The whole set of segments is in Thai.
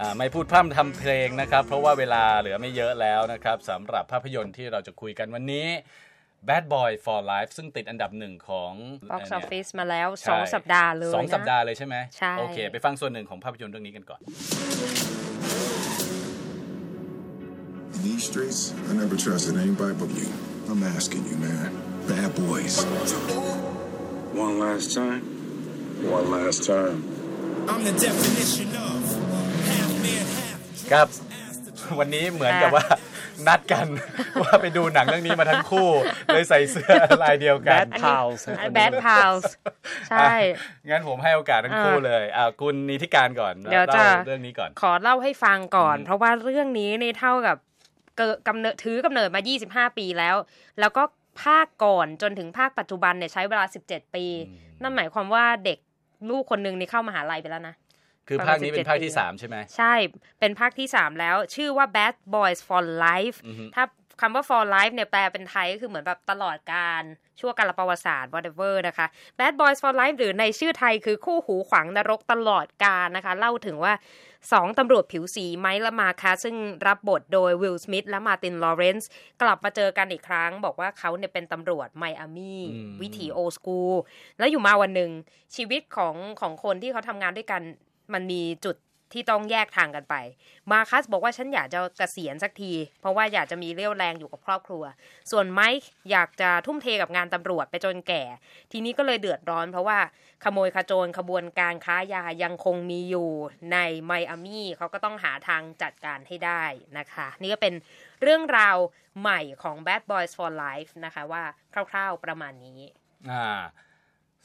อ่าไม่พูดพร่ำทำเพลงนะครับ เพราะว่าเวลาเหลือไม่เยอะแล้วนะครับสำหรับภาพยนตร์ที่เราจะคุยกันวันนี้ Bad Boy for Life ซึ่งติดอันดับหนึ่งของ Box เนี่ย Office มาแล้วใช่สองสัปดาห์เลยสองนะสัปดาห์เลยใช่ไหมใช่โอเค ไปฟังส่วนหนึ่งของภาพยนตร์เรื่องนี้กันก่อน In these streets, I never trusted anybody but you. I'm asking you, man. Bad boys. One last time. One last time. I'm the definition of half man, half ครับ วันนี้เหมือนกับว่านัดกันว่าไปดูหนังเรื่องนี้มาทั้งคู่ เลยใส่เสื้อลายเดียวกัน Bad Pals แบดพาวส์ใช่อะงั้นผมให้โอกาสทั้งคู่อ่าเลยอ่าคุณนิติการก่อนเดี๋ยวจะล่าเรื่องนี้ก่อน ขอเล่าให้ฟังก่อนอืมเพราะว่าเรื่องนี้นี่เท่ากับเกิดกำเนิดถือกำเนิดมา 25 ปีแล้ว แล้วก็ภาคก่อนจนถึงภาคปัจจุบันเนี่ยใช้เวลา 17 ปี นั่นหมายความว่าเด็กลูกคนนึงนี่เข้ามหาลัยไปแล้วนะ คือประมาณภาคนี้เป็น17ภาคที่ปีสามใช่ไหมใช่ เป็นภาคที่ 3 แล้ว ชื่อว่า Bad Boys for Life อือฮึถ้าคำว่า for life เนี่ยแปลเป็นไทยก็คือเหมือนแบบตลอดการชั่วการประวัติศาสตร์ whatever นะคะ Bad Boys for Life หรือในชื่อไทยคือคู่หูขวางนรกตลอดการนะคะ เล่าถึงว่าสองตำรวจผิวสีไมค์และมาคาซึ่งรับบทโดยวิลล์ สมิธและมาร์ตินลอว์เรนซ์กลับมาเจอกันอีกครั้ง บอกว่าเขาเนี่ยเป็นตำรวจไมอามี่อืมวิถีโอสกูลแล้วอยู่มาวันหนึ่งชีวิตของของคนที่เขาทำงานด้วยกัน มันมีจุดที่ต้องแยกทางกันไป มาร์คัสบอกว่าฉันอยากจะเกษียณสักที เพราะว่าอยากจะมีเรี่ยวแรงอยู่กับครอบครัว ส่วนไมค์อยากจะทุ่มเทกับงานตำรวจไปจนแก่ ทีนี้ก็เลยเดือดร้อน เพราะว่าขโมยขโจรขบวนการค้ายายังคงมีอยู่ในไมอามี่เขาก็ต้องหาทางจัดการให้ได้นะคะ นี่ก็เป็นเรื่องราวใหม่ของ Bad Boys for Life นะคะว่าคร่าวๆประมาณนี้ อ่า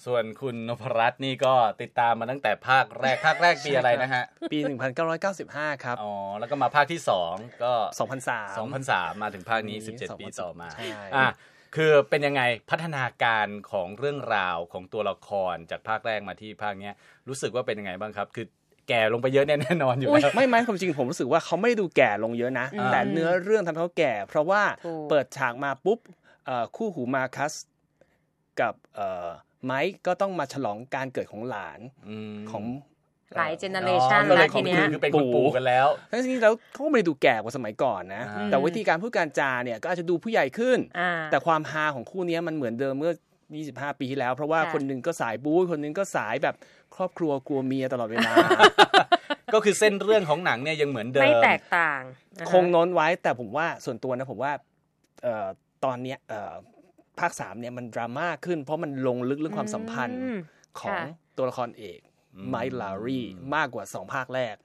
ส่วนคุณนพรัตน์นี่ก็ติดตามมาตั้งแต่ภาคแรกภาคแรกปีอะไรนะฮะ ปี 1995 ครับ อ๋อ แล้วก็มาภาคที่สองก็ 2003 2003 มาถึงภาคนี้นี้17 ปีต่อมาใช่อะคือเป็นยังไงพัฒนาการของเรื่องราวของตัวละครจากภาคแรกมาที่ภาคเนี้ยรู้สึกว่าเป็นยังไงบ้างครับ คือแก่ลงไปเยอะแน่นอนอยู่แล้วไม่ไม่ความจริงผมรู้สึกว่าเขาไม่ได้ดูแก่ลงเยอะนะอืมแต่เนื้อเรื่องทำให้เขาแก่ เพราะว่าถูกเปิดฉากมาปุ๊บเอ่อคู่หูมาคัส กับเอ่อไมค์ก็ต้องมาฉลองการเกิดของหลานอืมของหลายเจเนอเรชันก็เลแล้วยทีเนี้ยคือเป็นคุณปู่กันแล้วทั้งที่แล้วเขาก็ไม่ได้ดูแก่กว่าสมัยก่อนนะอ่าแต่วิธีการพูดการจาเนี่ยก็อาจจะดูผู้ใหญ่ขึ้นอ่าแต่ความฮาของคู่เนี้ยมันเหมือนเดิมเมื่อ 25 ปีที่แล้ว เพราะว่าค่ะคนหนึงก็สายบู๊คนหนึงก็สายแบบครอบครัวกลัวเมียตลอดเวลา ก็คือเส้นเรื่องของหนังเนี่ยยังเหมือนเดิม ไม่แตกต่างนะะคงโน้นไว้แต่ผมว่าส่วนตัวนะผมว่าเอ่อตอนเนี้ยเอ่อ ภาคสามเนี่ยมันดราม่าขึ้น เพราะมันลงลึกเรื่องความสัมพันธ์อืมของค่ะตัวละครเอกอืมไมค์ลารีมากกว่าสองภาคแรก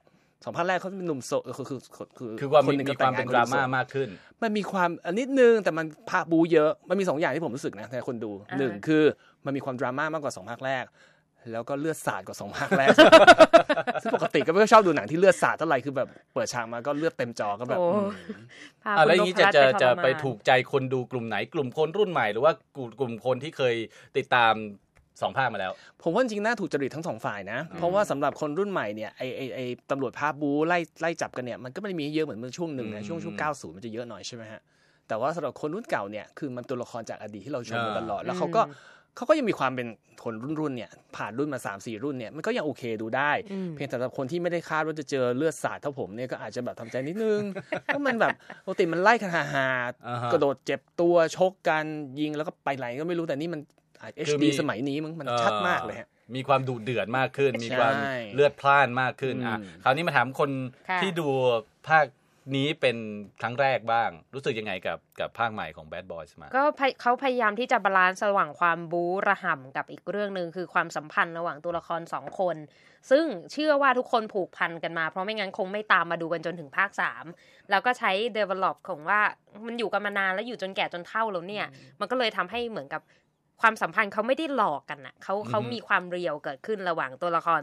สองภาคแรกเขาเป็นหนุ่มโสดคือคือคือคือว่าคนมีหนึ่งมีก็ความแต่งงเป็นดราม่าคหงโสดมากขึ้น มันมีความอันนิดนึงแต่มันภาคบูเยอะ มันมีสองอย่างที่ผมรู้สึกนะในคนดูอ่าหนึ่งคือมันมีความดราม่ามากกว่าสองภาคแรก แล้วก็เลือดสาดกว่าสองภาคแรก ซึ่งปกติก็ไม่ค่อยชอบดูหนังที่เลือดสาดเท่าไหร่คือแบบเปิดฉากมาก็เลือดเต็มจอก็แบบโอ้อืมพาอะคุณแล้วอย่างนี้นจะพรัตจะน์จะทรมานไปถูกใจคนดูกลุ่มไหนกลุ่มคนรุ่นใหม่หรือว่ากลุ่มกลุ่มคนที่เคยติดตามสองภาคมาแล้ว ผมว่าจริงๆน่าถูกจริตทั้งสองฝ่ายนะ เพราะว่าสำหรับคนรุ่นใหม่เนี่ยไอไอไอตำรวจภาพบูไล่ไล่จับกันเนี่ยมันก็ไม่ได้มีให้เยอะเหมือนเมื่อช่วงหนึ่งอืนะมช่วงช่วง90มันจะเยอะหน่อยใช่ไหมฮะแต่ว่าสำหรับคนรุ่นเก่าเนี่ยคือมันตัวละครจากอดีตที่เราชมมาอ่าตลอดแล้วเขาก็ เขาก็ยังมีความเป็นคนรุ่นรุ่นๆเนี่ยผ่านรุ่นมา3 4รุ่นเนี่ยมันก็ยังโอเคดูได้อืมเพียงแต่สำหรับคนที่ไม่ได้คาดว่าจะเจอเลือดสาดเท่าผมเนี่ยก็อาจจะแบบทำใจนิดนึงเพราะมันแบบปกติมันไล่กันฮาฮาๆอ่าฮะกระโดดเจ็บตัวชกกันยิงแล้วก็ไปไหนก็ไม่รู้แต่นี่มันเอชคือมีดีสมัยนี้มึงมันชัดมากเลยฮะมีความดุเดือดมากขึ้น มีความใช่เลือดพล่านมากขึ้นอะอืมคราวนี้มาถามคนค่ะที่ดูภาค นี้เป็นครั้งแรกบ้าง รู้สึกยังไงกับกับภาคใหม่ของ Bad Boys มา ก็พยเขาพยายามที่จะ balance ระหว่างความบู๊ระห่ำกับอีกเรื่องหนึ่งคือความสัมพันธ์ระหว่างตัวละครสองคน ซึ่งเชื่อว่าทุกคนผูกพันกันมา เพราะไม่งั้นคงไม่ตามมาดูกันจนถึงภาคสามแล้วก็ใช้ develop ของว่ามันอยู่กันมานานแล้วอยู่จนแก่จนเฒ่าแล้วเนี่ย มันก็เลยทำให้เหมือนกับ ความสัมพันธ์เขาไม่ได้หลอกกันนะเขาเขาอือฮึมีความเรียวเกิดขึ้นระหว่างตัวละคร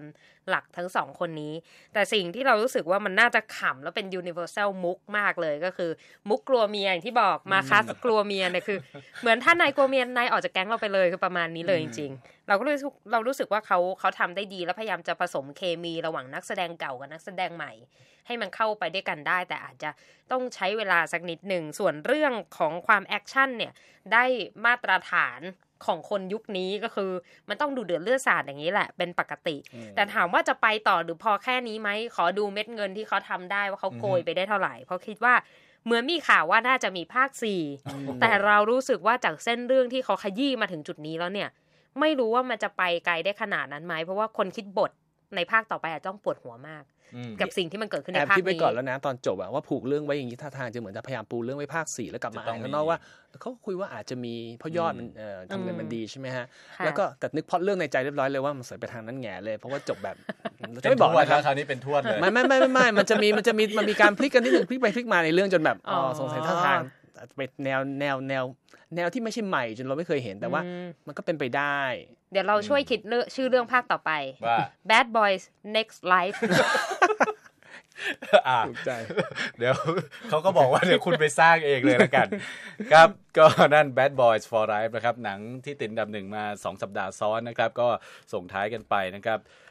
หลักทั้งสองคนนี้ แต่สิ่งที่เรารู้สึกว่ามันน่าจะขำแล้วเป็น universal มุกมากเลยก็คือ มุกกลัวเมียอย่างที่บอกมาคัสกลัวเมียเนี่ยคือ เหมือนถ้านายกลัวเมียนายออกจากแก๊งเราไปเลยคือประมาณนี้เลยจริงๆ เราก็รู้สึกเรารู้สึกว่าเขาเขาทำได้ดีแล้วพยายามจะผสมเคมีระหว่างนักแสดงเก่ากับนักแสดงใหม่ ให้มันเข้าไปด้วยกันได้ แต่อาจจะต้องใช้เวลาสักนิดหนึ่งส่วนเรื่องของความแอคชั่นเนี่ยได้มาตรฐาน ของคนยุคนี้ก็คือ มันต้องดุเดือดเลือดสาดอย่างนี้แหละ เป็นปกติ แต่ถามว่าจะไปต่อหรือพอแค่นี้ไหมขอดูเม็ดเงินที่เขาทำได้ว่าเขาโกยไปได้เท่าไหร่ เพราะคิดว่าเหมือนมีข่าวว่าน่าจะมีภาคสี่แต่เรารู้สึกว่าจากเส้นเรื่องที่เขาขยี้มาถึงจุดนี้แล้วเนี่ย ไม่รู้ว่ามันจะไปไกลได้ขนาดนั้นไหมเพราะว่าคนคิดบท ในภาคต่อไปอาจจะต้องปวดหัวมากอืมกับสิ่งที่มันเกิดขึ้นแอในบภาคคิดไว้นี้ก่อนแล้วนะตอนจบอะว่าผูกเรื่องไว้อย่างนี้ท่าทางจะเหมือนจะพยายามปูเรื่องไว้ภาคสี่แล้วกลับมาจะต้องอ่านข้างนอกมีว่าเขาคุยว่าอาจจะมีเพราะยอดมันเอ่อทำเงินมันดีใช่ไหมฮะค่ะแล้วก็แต่นึกพล็อดเรื่องในใจเรียบร้อยเลยว่ามันสวยไปทางนั้นแง่เลย เพราะว่าจบแบบจะเป็นไม่บอกทวดนะคแล้รัวบคราวนี้เป็นทวดเลยไม่ไม่ไม่ไม่ไม่มันจะมีมันจะมีมันมีการพลิกกันนิดนึงพลิกไปพลิกมาในเรื่องจนแบบอ๋ออ๋อสงสัยท่าทาง อาจจะเป็นแนวแนวแนว แนวที่ไม่ใช่ใหม่จนเราไม่เคยเห็นแต่ว่าอืมมันก็เป็นไปได้ เดี๋ยวเราช่วยคิดเรื่องชื่อเรื่องภาคต่อไป ว่า Bad Boys Next Life อ่าถูกใจ เดี๋ยวเขาก็บอกว่าเดี๋ยวคุณไปสร้างเองเลยละกัน ครับ ก็นั่น Bad Boys for Life นะครับ หนังที่ติดอันดับหนึ่งมา 2 สัปดาห์ซ้อนนะครับ ก็ส่งท้ายกันไปนะครับ